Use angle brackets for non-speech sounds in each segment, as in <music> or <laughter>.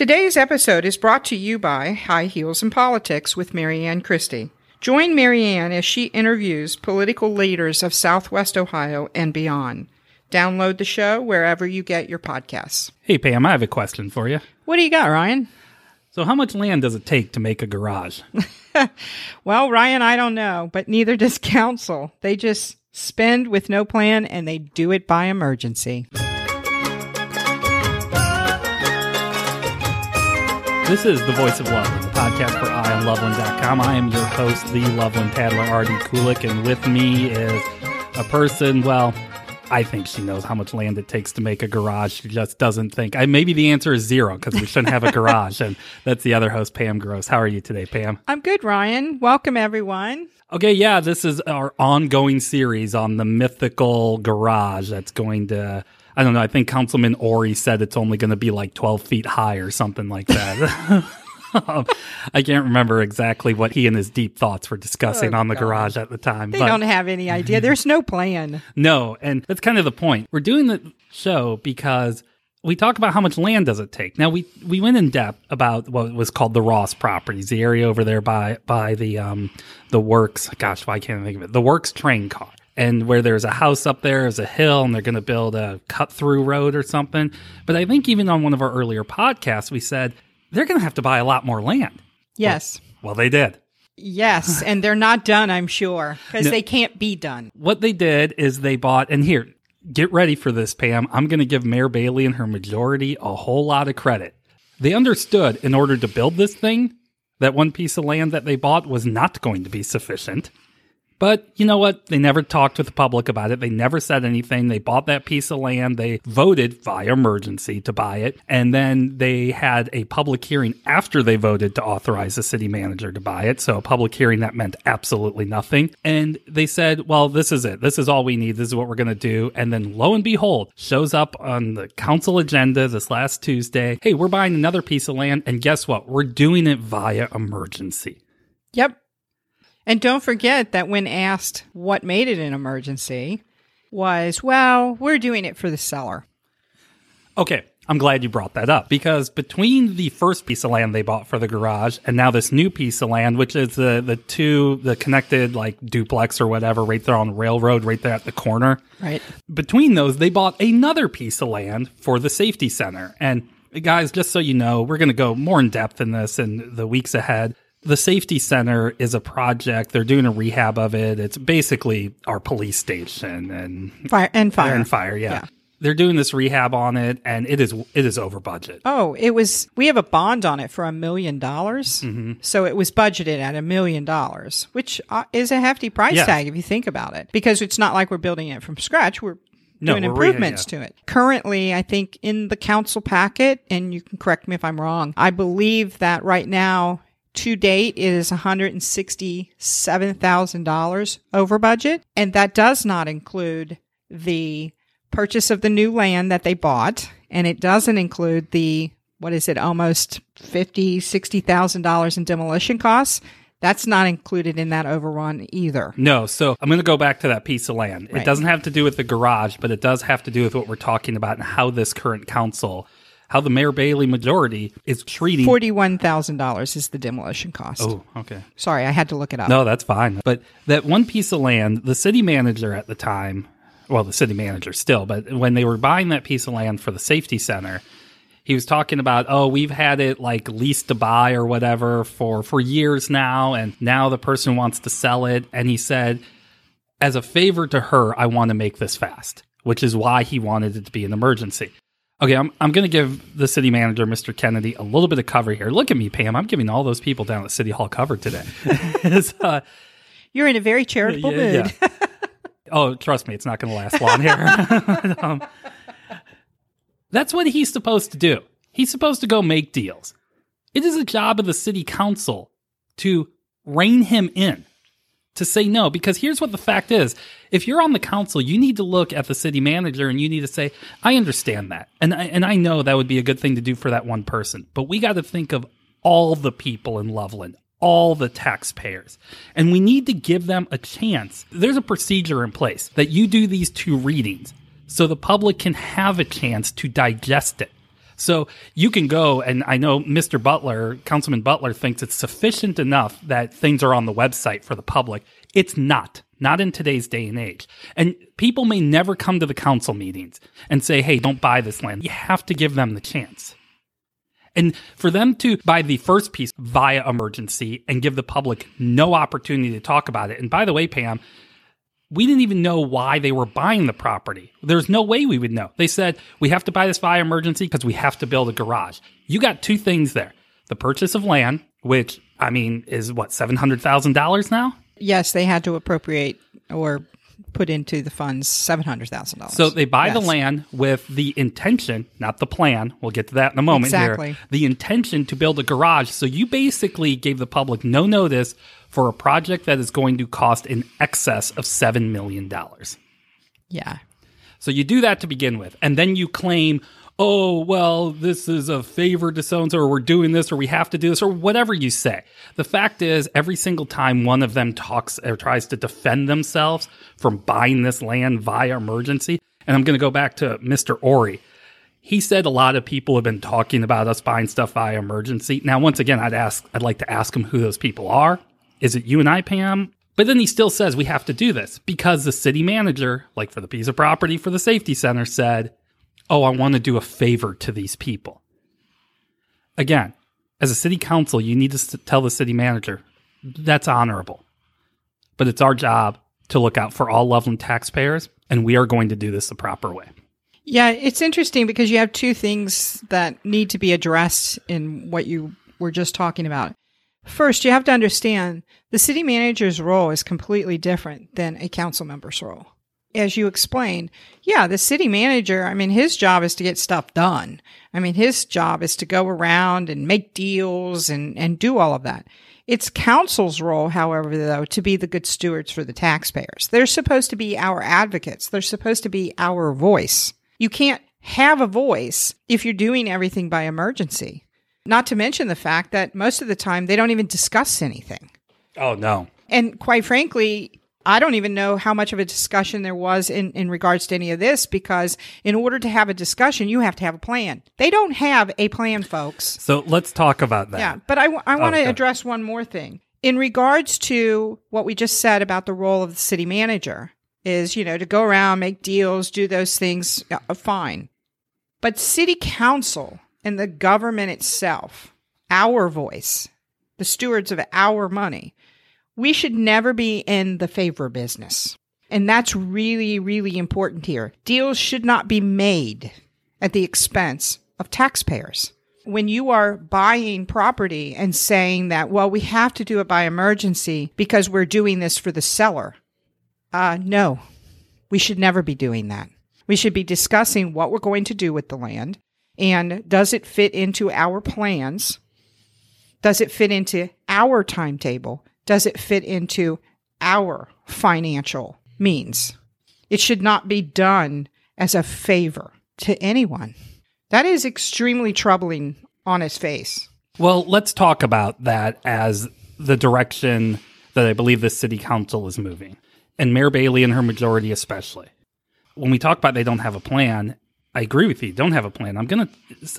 Today's episode is brought to you by High Heels and Politics with Marianne Christie. Join Marianne as she interviews political leaders of Southwest Ohio and beyond. Download the show wherever you get your podcasts. Hey, Pam, I have a question for you. What do you got, Ryan? So, how much land does it take to make a garage? <laughs> Well, Ryan, I don't know, but neither does <laughs> council. They just spend with no plan and they do it by emergency. This is The Voice of Loveland, the podcast for IamLoveland.com. I am your host, the Loveland Paddler, Artie Kulik, and with me is a person, well, I think she knows how much land it takes to make a garage. She just doesn't think. I, maybe the answer is zero because we shouldn't have a garage. And that's the other host, Pam Gross. How are you today, Pam? I'm good, Ryan. Welcome, everyone. Okay, yeah, this is our ongoing series on the mythical garage that's going to. I don't know. I think Councilman Ori said it's only going to be like 12 feet high or something like that. <laughs> I can't remember exactly what he and his deep thoughts were discussing Oh, on the God. garage at the time. They but- don't have any idea. <laughs> There's no plan. no, and that's kind of the point. We're doing the show because we talk about how much land does it take. Now we we went in depth about what was called the Ross properties, the area over there by by the um the works. Gosh, why can't I think of it? The works train car. And where there's a house up there is a hill, and they're going to build a cut through road or something. But I think even on one of our earlier podcasts, we said they're going to have to buy a lot more land. Yes. Well, they did. Yes. <laughs> And they're not done, I'm sure, because No. they can't be done. what they did is they bought and here get ready for this pam i'm going to give mayor bailey and her majority a whole lot of credit they understood in order to build this thing that one piece of land that they bought was not going to be sufficient but you know what? They never talked with the public about it. They never said anything. They bought that piece of land. They voted via emergency to buy it. And then they had a public hearing after they voted to authorize the city manager to buy it. So a public hearing that meant absolutely nothing. And they said, well, this is it. This is all we need. This is what we're going to do. And then lo and behold, shows up on the council agenda this last Tuesday. Hey, we're buying another piece of land. And guess what? We're doing it via emergency. Yep. And don't forget that when asked what made it an emergency, was, well, we're doing it for the seller. Okay, I'm glad you brought that up because between the first piece of land they bought for the garage and now this new piece of land, which is the the two the connected like duplex or whatever right there on the railroad, right there at the corner. Right. Between those, they bought another piece of land for the safety center. And guys, just so you know, we're going to go more in depth in this in the weeks ahead. The safety center is a project. They're doing a rehab of it. It's basically our police station and Fire and fire. and fire. Yeah. Yeah. They're doing this rehab on it, and it is it is over budget. Oh, it was, we have a bond on it for a million dollars. Mm-hmm. So it was budgeted at a million dollars, which uh, is a hefty price Yes. tag if you think about it, because it's not like we're building it from scratch. We're No, doing we're improvements yeah. to it. Currently, I think in the council packet, and you can correct me if I'm wrong, I believe that right now, to date, it is $167,000 over budget. And that does not include the purchase of the new land that they bought. And it doesn't include the, what is it, almost $50,000, $60,000 in demolition costs. That's not included in that overrun either. No, so I'm going to go back to that piece of land. It doesn't have to do with the garage, but it does have to do with what we're talking about and how this current council, how the Mayor Bailey majority is treating. $41,000 is the demolition cost. oh, okay. Sorry, I had to look it up. No, that's fine. But that one piece of land, the city manager at the time, well, the city manager still, but when they were buying that piece of land for the safety center, he was talking about, oh, we've had it like leased to buy or whatever for for years now, and now the person wants to sell it. And he said, as a favor to her, I want to make this fast, which is why he wanted it to be an emergency. Okay, I'm, I'm going to give the city manager, Mr. Kennedy, a little bit of cover here. Look at me, Pam. I'm giving all those people down at City Hall cover today. <laughs> Uh, You're in a very charitable yeah, mood. yeah. <laughs> oh, trust me, it's not going to last long here. <laughs> um, that's what he's supposed to do. He's supposed to go make deals. It is a job of the city council to rein him in, to say no. Because here's what the fact is if you're on the council, you need to look at the city manager and you need to say, I understand that. And I, and I know that would be a good thing to do for that one person. But we got to think of all the people in Loveland, all the taxpayers. And we need to give them a chance. There's a procedure in place that you do these two readings so the public can have a chance to digest it. So you can go, and I know Mr. Butler, Councilman Butler, thinks it's sufficient enough that things are on the website for the public. It's not, not in today's day and age. And people may never come to the council meetings and say, hey, don't buy this land. You have to give them the chance. And for them to buy the first piece via emergency and give the public no opportunity to talk about it. And by the way, Pam, we didn't even know why they were buying the property. There's no way we would know. They said, we have to buy this via emergency because we have to build a garage. You got two things there the purchase of land, which, I mean, is what, $700,000 now? Yes, they had to appropriate or put into the funds $700,000. So they buy the land with the intention, not the plan. We'll get to that in a moment Exactly. here. The intention to build a garage. So you basically gave the public no notice for a project that is going to cost in excess of $7 million. Yeah. So you do that to begin with. And then you claim, oh, well, this is a favor to so and so, or we're doing this, or we have to do this, or whatever you say. The fact is, every single time one of them talks or tries to defend themselves from buying this land via emergency, and I'm going to go back to Mr. Ori. He said a lot of people have been talking about us buying stuff via emergency. Now, once again, I'd ask, I'd like to ask him who those people are. Is it you and I, Pam? But then he still says we have to do this because the city manager, like for the piece of property for the safety center, said, Oh, I want to do a favor to these people. Again, as a city council, you need to tell the city manager that's honorable. But it's our job to look out for all Loveland taxpayers, and we are going to do this the proper way. Yeah, it's interesting because you have two things that need to be addressed in what you were just talking about. First, you have to understand the city manager's role is completely different than a council member's role. As you explained, yeah, the city manager, I mean, his job is to get stuff done. I mean, his job is to go around and make deals and, and do all of that. It's council's role, however, though, to be the good stewards for the taxpayers. They're supposed to be our advocates. They're supposed to be our voice. You can't have a voice if you're doing everything by emergency. Not to mention the fact that most of the time they don't even discuss anything. Oh, no. And quite frankly, I don't even know how much of a discussion there was in, in regards to any of this because in order to have a discussion, you have to have a plan. They don't have a plan, folks. So let's talk about that. Yeah, but I, want to Okay. address one more thing. In regards to what we just said about the role of the city manager, is, you know, to go around, make deals, do those things, uh, fine. But city council and the government itself, our voice, the stewards of our money, we should never be in the favor business. And that's really, really important here. Deals should not be made at the expense of taxpayers. When you are buying property and saying that, well, we have to do it by emergency because we're doing this for the seller, uh, no, we should never be doing that. We should be discussing what we're going to do with the land and does it fit into our plans? Does it fit into our timetable? Does it fit into our financial means? It should not be done as a favor to anyone. That is extremely troubling on its face. Well, let's talk about that as the direction that I believe the city council is moving, and Mayor Bailey and her majority especially. When we talk about they don't have a plan, I agree with you. Don't have a plan. I'm gonna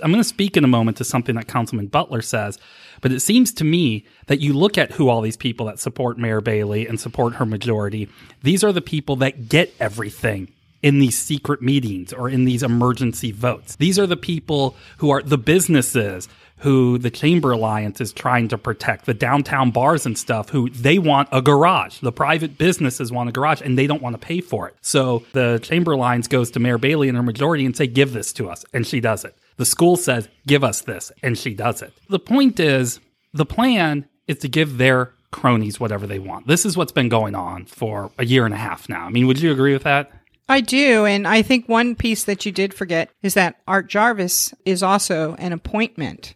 I'm gonna speak in a moment to something that Councilman Butler says, but it seems to me that you look at who all these people that support Mayor Bailey and support her majority. These are the people that get everything in these secret meetings or in these emergency votes. These are the people who are the businesses who the Chamber Alliance is trying to protect, the downtown bars and stuff, who they want a garage. The private businesses want a garage and they don't want to pay for it. So the Chamber Alliance goes to Mayor Bailey and her majority and say, give this to us. And she does it. The school says, give us this. And she does it. The point is, the plan is to give their cronies whatever they want. This is what's been going on for a year and a half now. I mean, would you agree with that? I do. And I think one piece that you did forget is that Art Jarvis is also an appointment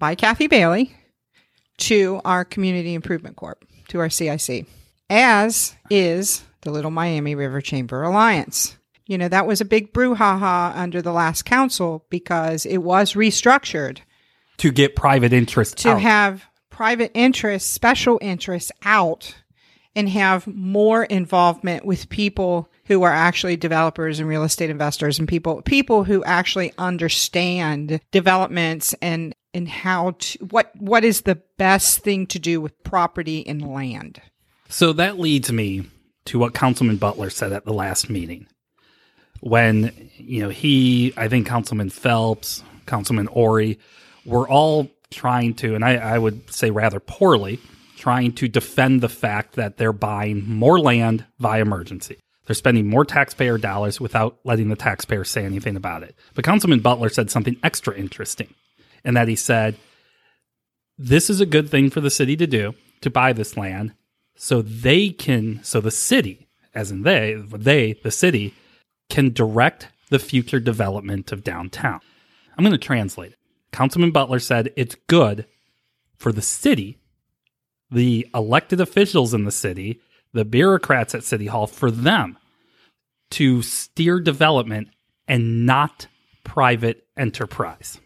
by Kathy Bailey to our Community Improvement Corp, to our CIC, as is the Little Miami River Chamber Alliance. You know, that was a big brouhaha under the last council because it was restructured To get private interest to out. have private interests, special interests out, and have more involvement with people who are actually developers and real estate investors and people people who actually understand developments and and how to what what is the best thing to do with property and land. So that leads me to what Councilman Butler said at the last meeting. When, you know, he, I think Councilman Phelps, Councilman Ori were all trying to, and I, I would say rather poorly, trying to defend the fact that they're buying more land via emergency. They're spending more taxpayer dollars without letting the taxpayer say anything about it. But Councilman Butler said something extra interesting, and that he said, This is a good thing for the city to do to buy this land so they can, so the city, as in they, they, the city, can direct the future development of downtown. I'm going to translate it. Councilman Butler said it's good for the city, the elected officials in the city, the bureaucrats at City Hall, for them to steer development and not private enterprise.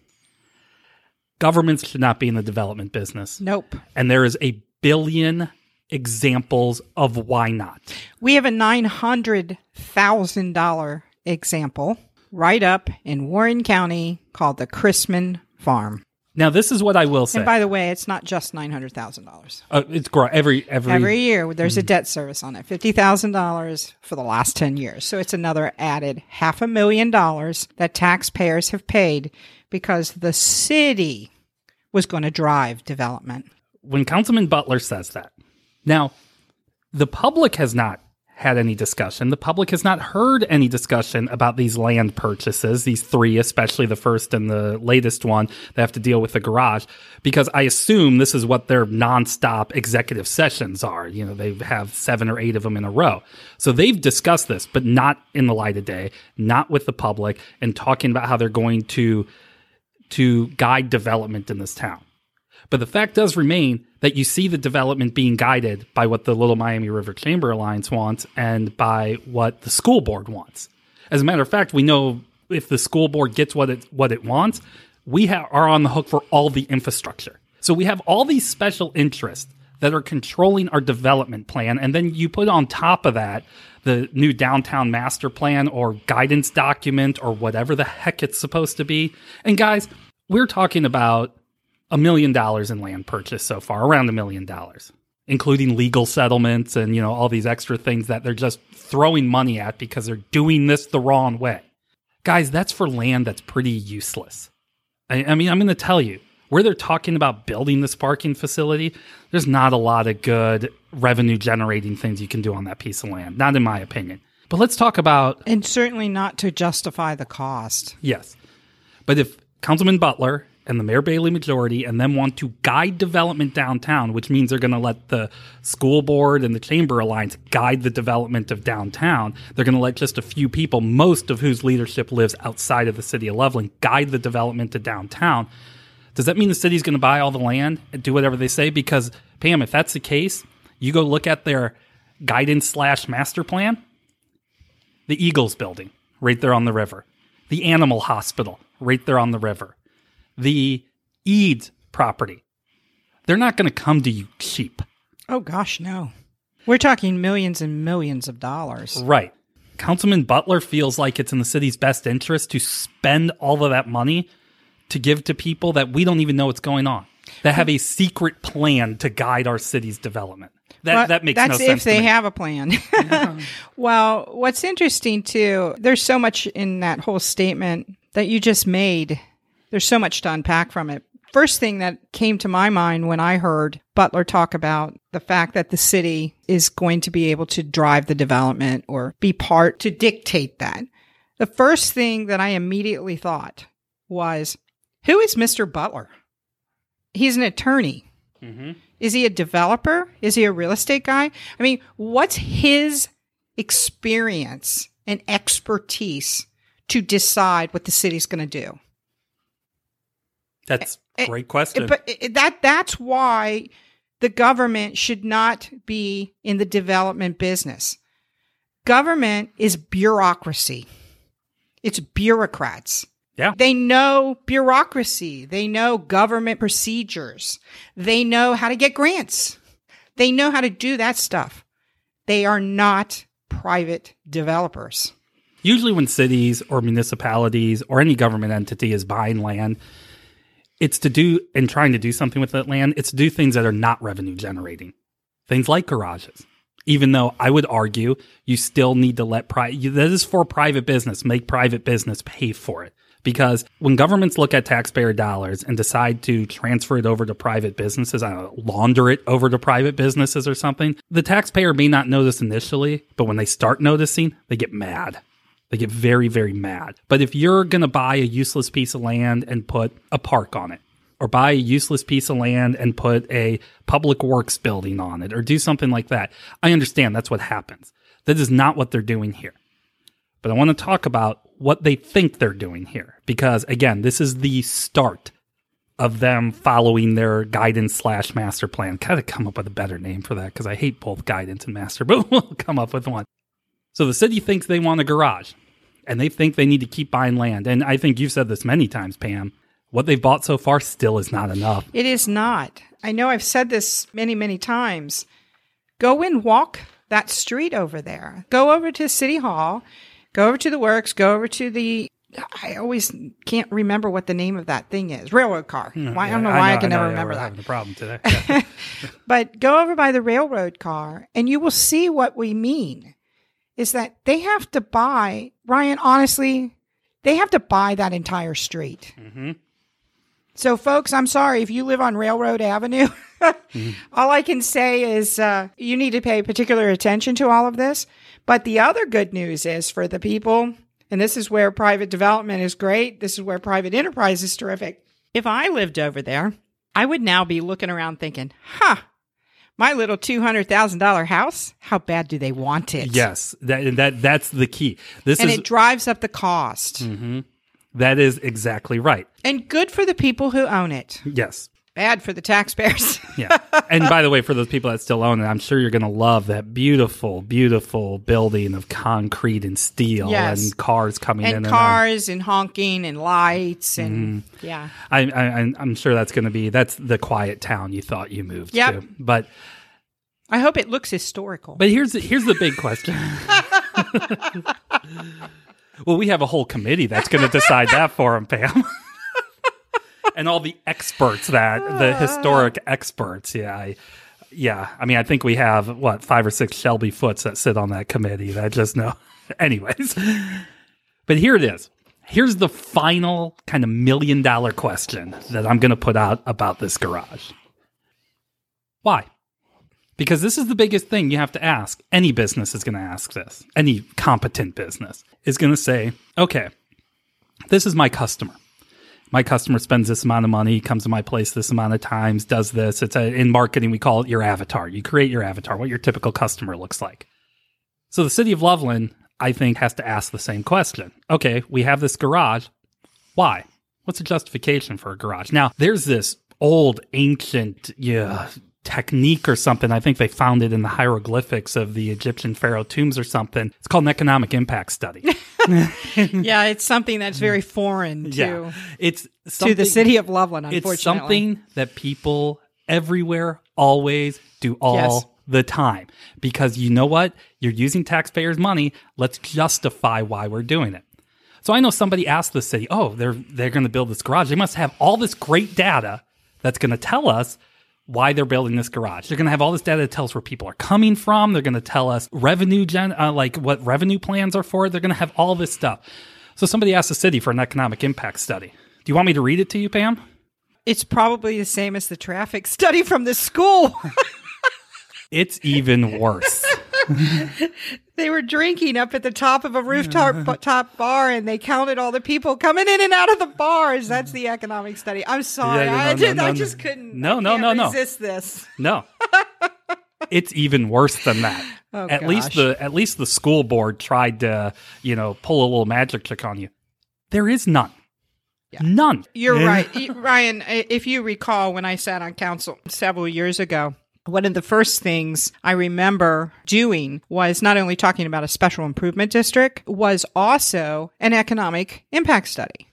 Governments should not be in the development business. Nope. And there is a billion examples of why not. We have a $900,000 example right up in Warren County called the Chrisman Farm. Now, this is what I will say. And by the way, it's not just $900,000. uh, it's grow every every Every year, there's a debt service on it, $50,000 for the last 10 years. So it's another added half a million dollars that taxpayers have paid because the city was going to drive development. when Councilman Butler says that. Now, the public has not had any discussion. The public has not heard any discussion about these land purchases, these three, especially the first and the latest one that have to deal with the garage, because I assume this is what their nonstop executive sessions are. You know, they have seven or eight of them in a row. So they've discussed this, but not in the light of day, not with the public, and talking about how they're going to to guide development in this town. But the fact does remain that you see the development being guided by what the Little Miami River Chamber Alliance wants and by what the school board wants. As a matter of fact, we know if the school board gets what it what it wants, we ha- are on the hook for all the infrastructure. So we have all these special interests that are controlling our development plan, and then you put on top of that the new downtown master plan or guidance document or whatever the heck it's supposed to be. And guys, we're talking about a million dollars in land purchase so far, around a million dollars, including legal settlements and you know all these extra things that they're just throwing money at because they're doing this the wrong way. Guys, that's for land that's pretty useless. I, I mean, I'm going to tell you where they're talking about building this parking facility. There's not a lot of good revenue generating things you can do on that piece of land, not in my opinion. But let's talk about And certainly not to justify the cost. Yes. But if Councilman Butler and the Mayor Bailey majority and then want to guide development downtown, which means they're going to let the school board and the Chamber Alliance guide the development of downtown, they're going to let just a few people, most of whose leadership lives outside of the city of Loveland, guide the development to downtown. Does that mean the city's going to buy all the land and do whatever they say? Because, Pam, if that's the case, you go look at their guidance slash master plan the Eagles building right there on the river, the animal hospital right there on the river, the Eads property. They're not going to come to you cheap. Oh, gosh, no. We're talking millions and millions of dollars. Right. Councilman Butler feels like it's in the city's best interest to spend all of that money to give to people that we don't even know what's going on, that have a secret plan to guide our city's development. That, Well, that makes that's no sense. if they have a plan. <laughs> well, what's interesting too, there's so much in that whole statement that you just made. There's so much to unpack from it. First thing that came to my mind when I heard Butler talk about the fact that the city is going to be able to drive the development or be part to dictate that. The first thing that I immediately thought was, who is Mr. Butler? He's an attorney. Mm-hmm. Is he a developer? Is he a real estate guy? I mean, what's his experience and expertise to decide what the city's going to do? That's Eh, a great question. But eh, eh, that that's why the government should not be in the development business. Government is bureaucracy. It's bureaucrats. Yeah. They know bureaucracy. They know government procedures. They know how to get grants. They know how to do that stuff. They are not private developers. Usually, when cities or municipalities or any government entity is buying land, it's to do and trying to do something with that land, it's to do things that are not revenue generating. Things like garages. Even though I would argue you still need to let private, that is for private business, make private business pay for it. Because when governments look at taxpayer dollars and decide to transfer it over to private businesses, I don't know, launder it over to private businesses or something, the taxpayer may not notice initially, but when they start noticing, they get mad. They get very, very mad. But if you're going to buy a useless piece of land and put a park on it, or buy a useless piece of land and put a public works building on it, or do something like that, I understand that's what happens. That is not what they're doing here. But I want to talk about what they think they're doing here. Because again, this is the start of them following their guidance slash master plan. Gotta come up with a better name for that because I hate both guidance and master, <laughs> but we'll come up with one. So the city thinks they want a garage and they think they need to keep buying land. And I think you've said this many times, Pam. What they've bought so far still is not enough. It is not. I know I've said this many, many times. Go and walk that street over there. Go over to City Hall, go over to the works, go over to the I always can't remember what the name of that thing is. Railroad car. Hmm, why, I don't know why I, can know, never yeah, remember that. Having a problem today. Yeah. <laughs> <laughs> But go over by the railroad car and you will see what we mean is that they have to buy, Ryan, honestly, they have to buy that entire street. hmm So, folks, I'm sorry if you live on Railroad Avenue. Mm-hmm. All I can say is uh, you need to pay particular attention to all of this. But the other good news is for the people, and this is where private development is great, this is where private enterprise is terrific. If I lived over there, I would now be looking around thinking, huh, my little $200,000 house, how bad do they want it? Yes, that that that's the key. This And is it drives up the cost. Mm-hmm. that is exactly right. And good for the people who own it, Yes. Bad for the taxpayers. <laughs> Yeah. and by the way, for those people that still own it, I'm sure you're going to love that beautiful, beautiful building of concrete and steel Yes. and cars coming in and and cars and honking and lights and mm-hmm. yeah. I, I, I'm sure that's going to be that's the quiet town you thought you moved Yep. to. But I hope it looks historical. but here's the, here's the big question. <laughs> <laughs> well, we have a whole committee that's going to decide that for him, Pam. And all the experts that the ah. historic experts, yeah, I, yeah. I mean, I think we have what five or six Shelby Footes that sit on that committee that just know. <laughs> Anyways, but here it is. Here's the final kind of million dollar question that I'm going to put out about this garage. Why? Because this is the biggest thing you have to ask. Any business is going to ask this. Any competent business is going to say, okay, this is my customer. My customer spends this amount of money, comes to my place this amount of times, does this. It's a, in marketing, we call it your avatar. You create your avatar, what your typical customer looks like. So the city of Loveland, I think, has to ask the same question. Okay, we have this garage. Why? What's the justification for a garage? Now, there's this old, ancient, yeah, technique or something. I think they found it in the hieroglyphics of the Egyptian pharaoh tombs or something. It's called an economic impact study. <laughs> yeah, it's something that's very foreign to yeah, it's to the city of Loveland. Unfortunately, It's something that people everywhere always do all Yes. the time because you know what? You're using taxpayers' money. Let's justify why we're doing it. So I know somebody asked the city, "Oh, they're they're going to build this garage. They must have all this great data that's going to tell us why they're building this garage. They're going to have all this data that tells where people are coming from. They're going to tell us revenue gen, uh, like what revenue plans are for. They're going to have all this stuff." So somebody asked the city for an economic impact study. Do you want me to read it to you, Pam? It's probably the same as the traffic study from the school. <laughs> It's even worse. <laughs> they were drinking up at the top of a rooftop <laughs> top bar, and they counted all the people coming in and out of the bars. That's the economic study. I'm sorry, Yeah, no, I, no, did, no, I just couldn't. No, no, no, no. Resist this. No. <laughs> it's even worse than that. Oh, at least the at least the school board tried to, you know, pull a little magic trick on you. There is none. None. You're eh? right, Ryan. If you recall, when I sat on council several years ago, one of the first things I remember doing was not only talking about a special improvement district, was also an economic impact study.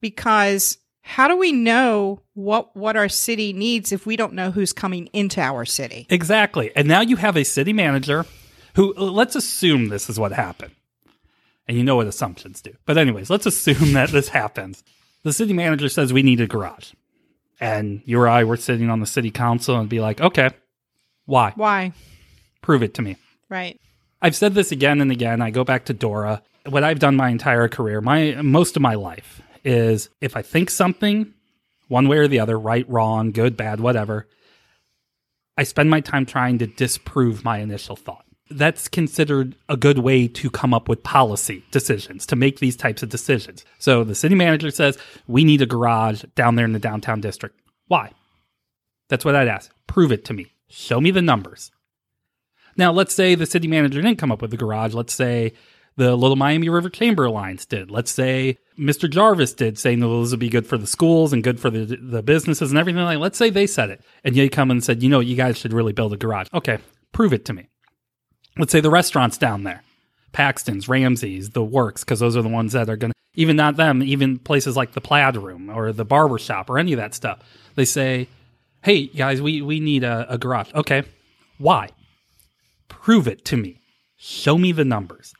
Because how do we know what what our city needs if we don't know who's coming into our city? Exactly. And now you have a city manager who uh, let's assume this is what happened. And you know what assumptions do. But anyways, let's assume <laughs> that this happens. The city manager says we need a garage. And you or I were sitting on the city council and be like, okay, why? Why? Prove it to me. Right. I've said this again and again. I go back to Dora. What I've done my entire career, my most of my life, is if I think something, one way or the other, right, wrong, good, bad, whatever, I spend my time trying to disprove my initial thought. That's considered a good way to come up with policy decisions, to make these types of decisions. So the city manager says, We need a garage down there in the downtown district. Why? That's what I'd ask. Prove it to me. Show me the numbers. Now, let's say the city manager didn't come up with the garage. Let's say the Little Miami River Chamber Alliance did. Let's say Mr. Jarvis did, saying that this would be good for the schools and good for the, the businesses and everything like Let's say they said it. And you come and said, you know, you guys should really build a garage. Okay, prove it to me. Let's say the restaurants down there, Paxton's, Ramsey's, the Works, because those are the ones that are going to, even not them, even places like the Plaid Room or the barber shop or any of that stuff. They say, hey, guys, we, we need a, a garage. Okay, why? Prove it to me. Show me the numbers.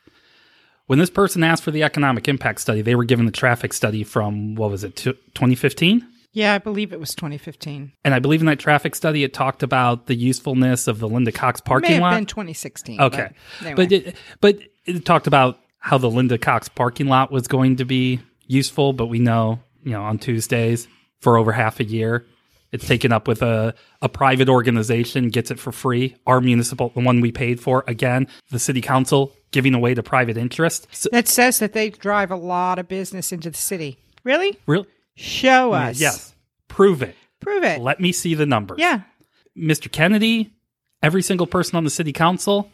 When this person asked for the economic impact study, they were given the traffic study from, what was it, 2015? Yeah, I believe it was 2015. And I believe in that traffic study, it talked about the usefulness of the Linda Cox parking May have lot. been 2016. Okay, but, anyway. but it, but it talked about how the Linda Cox parking lot was going to be useful. But we know, you know, on Tuesdays for over half a year, it's taken up with a a private organization gets it for free. Our municipal, the one we paid for, again, the city council giving away to private interest. So, that says that they drive a lot of business into the city. Really? real, Show us. yes, prove it. Prove it. Let me see the numbers. yeah. Mr. Kennedy, every single person on the city council,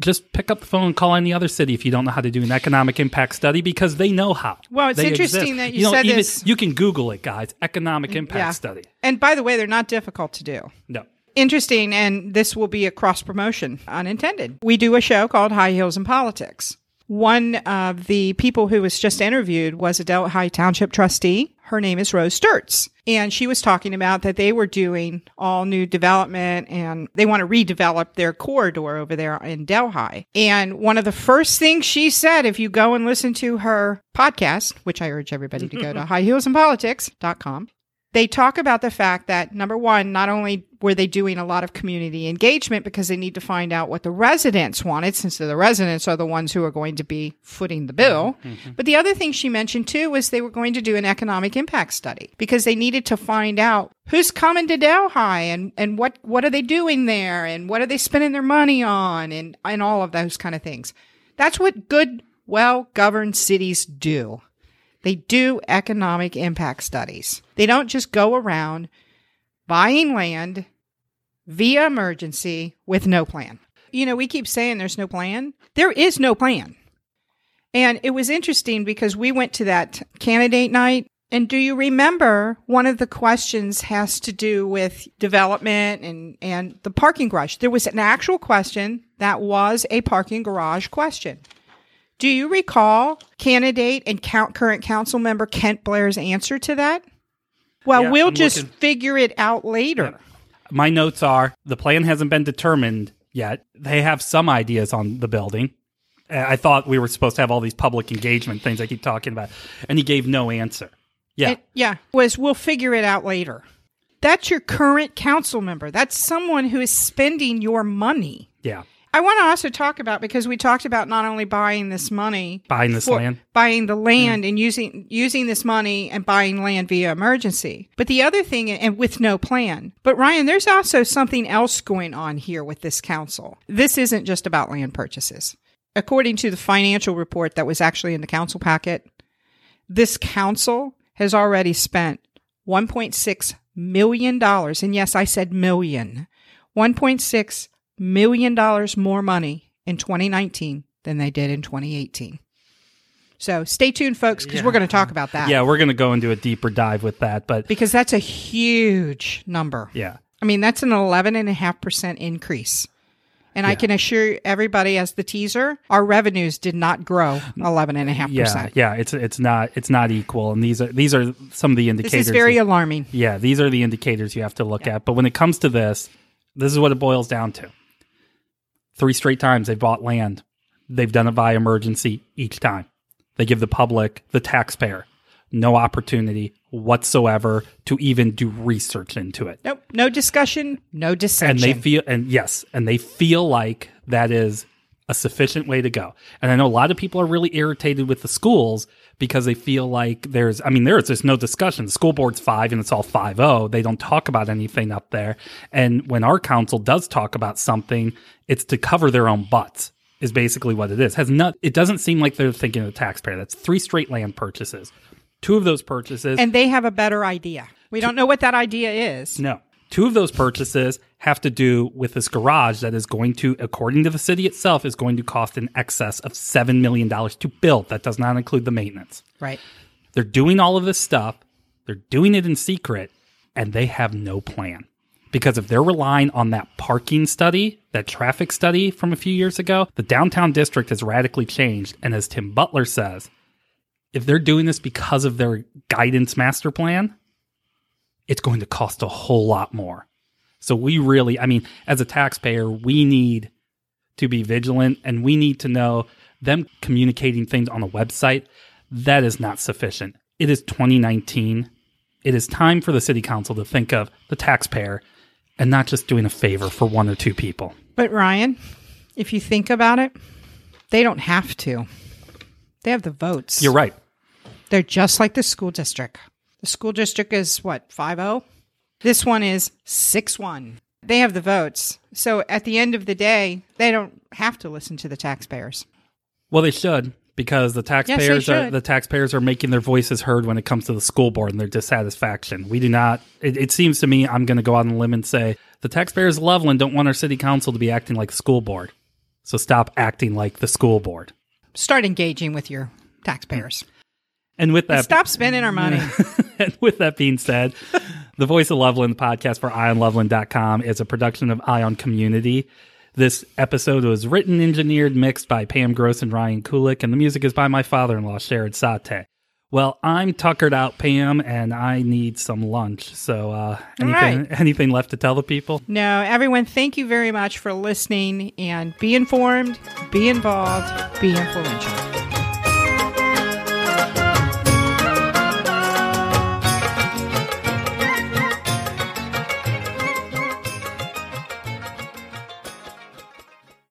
just pick up the phone and call any other city if you don't know how to do an economic impact study because they know how. Well, it's They interesting exist. that you know, said even- this. You can Google it, guys. Economic mm, impact Yeah. study. And by the way, they're not difficult to do. No. Interesting, and this will be a cross promotion, unintended. We do a show called High Heels in Politics. One of the people who was just interviewed was a Delhi Township trustee. Her name is Rose Sturts. And she was talking about that they were doing all new development and they want to redevelop their corridor over there in Delhi. And one of the first things she said, if you go and listen to her podcast, which I urge everybody to go to <laughs> highheelsinpolitics.com, they talk about the fact that number one, not only were they doing a lot of community engagement because they need to find out what the residents wanted, since the residents are the ones who are going to be footing the bill. Mm-hmm. But the other thing she mentioned too was they were going to do an economic impact study because they needed to find out who's coming to Delhi and, and what, what are they doing there and what are they spending their money on and, and all of those kind of things. That's what good, well governed cities do. They do economic impact studies. They don't just go around buying land via emergency with no plan. You know, we keep saying there's no plan. There is no plan. And it was interesting because we went to that candidate night. And do you remember one of the questions has to do with development and, and the parking garage? There was an actual question that was a parking garage question. Do you recall candidate and count, current council member Kent Blair's answer to that? Well, Yeah, we'll I'm just looking. figure it out later. My notes are the plan hasn't been determined yet. They have some ideas on the building. Uh, I thought we were supposed to have all these public engagement things I keep talking about. And he gave no answer. Yeah. It- yeah. Was we'll figure it out later. That's your current council member. That's someone who is spending your money. yeah. I want to also talk about because we talked about not only buying this money, Buying this for- land. buying the mm. land and using using this money and buying land via emergency. But the other thing and with no plan. But Ryan, there's also something else going on here with this council. This isn't just about land purchases. According to the financial report that was actually in the council packet, this council has already spent 1.6 million dollars and yes, I said million. 1.6 million dollars more money in 2019 than they did in 2018. So stay tuned, folks, because we're going to talk about that. Yeah, we're going to go into a deeper dive with that. But Because that's a huge number. yeah. I mean, that's an 11.5% increase. And I can assure everybody as the teaser, our revenues did not grow 11.5%. Yeah, yeah, it's it's not it's not equal, and these are these are some of the indicators. This is very alarming. yeah, these are the indicators you have to look at. But when it comes to this, this is what it boils down to: Three straight times they've bought land. They've done it by emergency each time. They give the public, the taxpayer, no opportunity whatsoever to even do research into it. Nope. No discussion. No dissension. And they feel, and yes, and they feel like that is a sufficient way to go. And I know a lot of people are really irritated with the schools because they feel like there's, I mean, there's just no discussion. The school board's five and it's all 5 0. They don't talk about anything up there. And when our council does talk about something, it's to cover their own butts is basically what it is. Has not, it doesn't seem like they're thinking of the taxpayer. That's three straight land purchases. Two of those purchases. And they have a better idea. We don't know what that idea is. No. Two of those purchases have to do with this garage that is going to, according to the city itself, is going to cost in excess of $7 million to build. That does not include the maintenance. Right. They're doing all of this stuff, they're doing it in secret, and they have no plan. Because if they're relying on that parking study, that traffic study from a few years ago, the downtown district has radically changed. And as Tim Butler says, if they're doing this because of their guidance master plan, it's going to cost a whole lot more. So we really, I mean, as a taxpayer, we need to be vigilant and we need to know them communicating things on a website. That is not sufficient. It is 2019. It is time for the city council to think of the taxpayer and not just doing a favor for one or two people. But Ryan, if you think about it, they don't have to. They have the votes. You're right. They're just like the school district. The school district is what, 5 0? This one is 6 1. They have the votes. So at the end of the day, they don't have to listen to the taxpayers. Well, they should because the taxpayers they are the taxpayers are making their voices heard when it comes to the school board and their dissatisfaction. We do not. It, it seems to me I'm going to go out on a limb and say the taxpayers of Loveland don't want our city council to be acting like the school board. So stop acting like the school board. Start engaging with your taxpayers. And with that, Stop spending our money. <laughs> and with that being said, the Voice of Loveland podcast for IonLoveland.com is a production of Ion Community. This episode was written, engineered, mixed by Pam Gross and Ryan Kulik, and the music is by my father in law, Sherrod Sate. Well, I'm tuckered out, Pam, and I need some lunch. So, uh, anything, right. <laughs> anything left to tell the people? No, everyone, thank you very much for listening and be informed, be involved, be influential.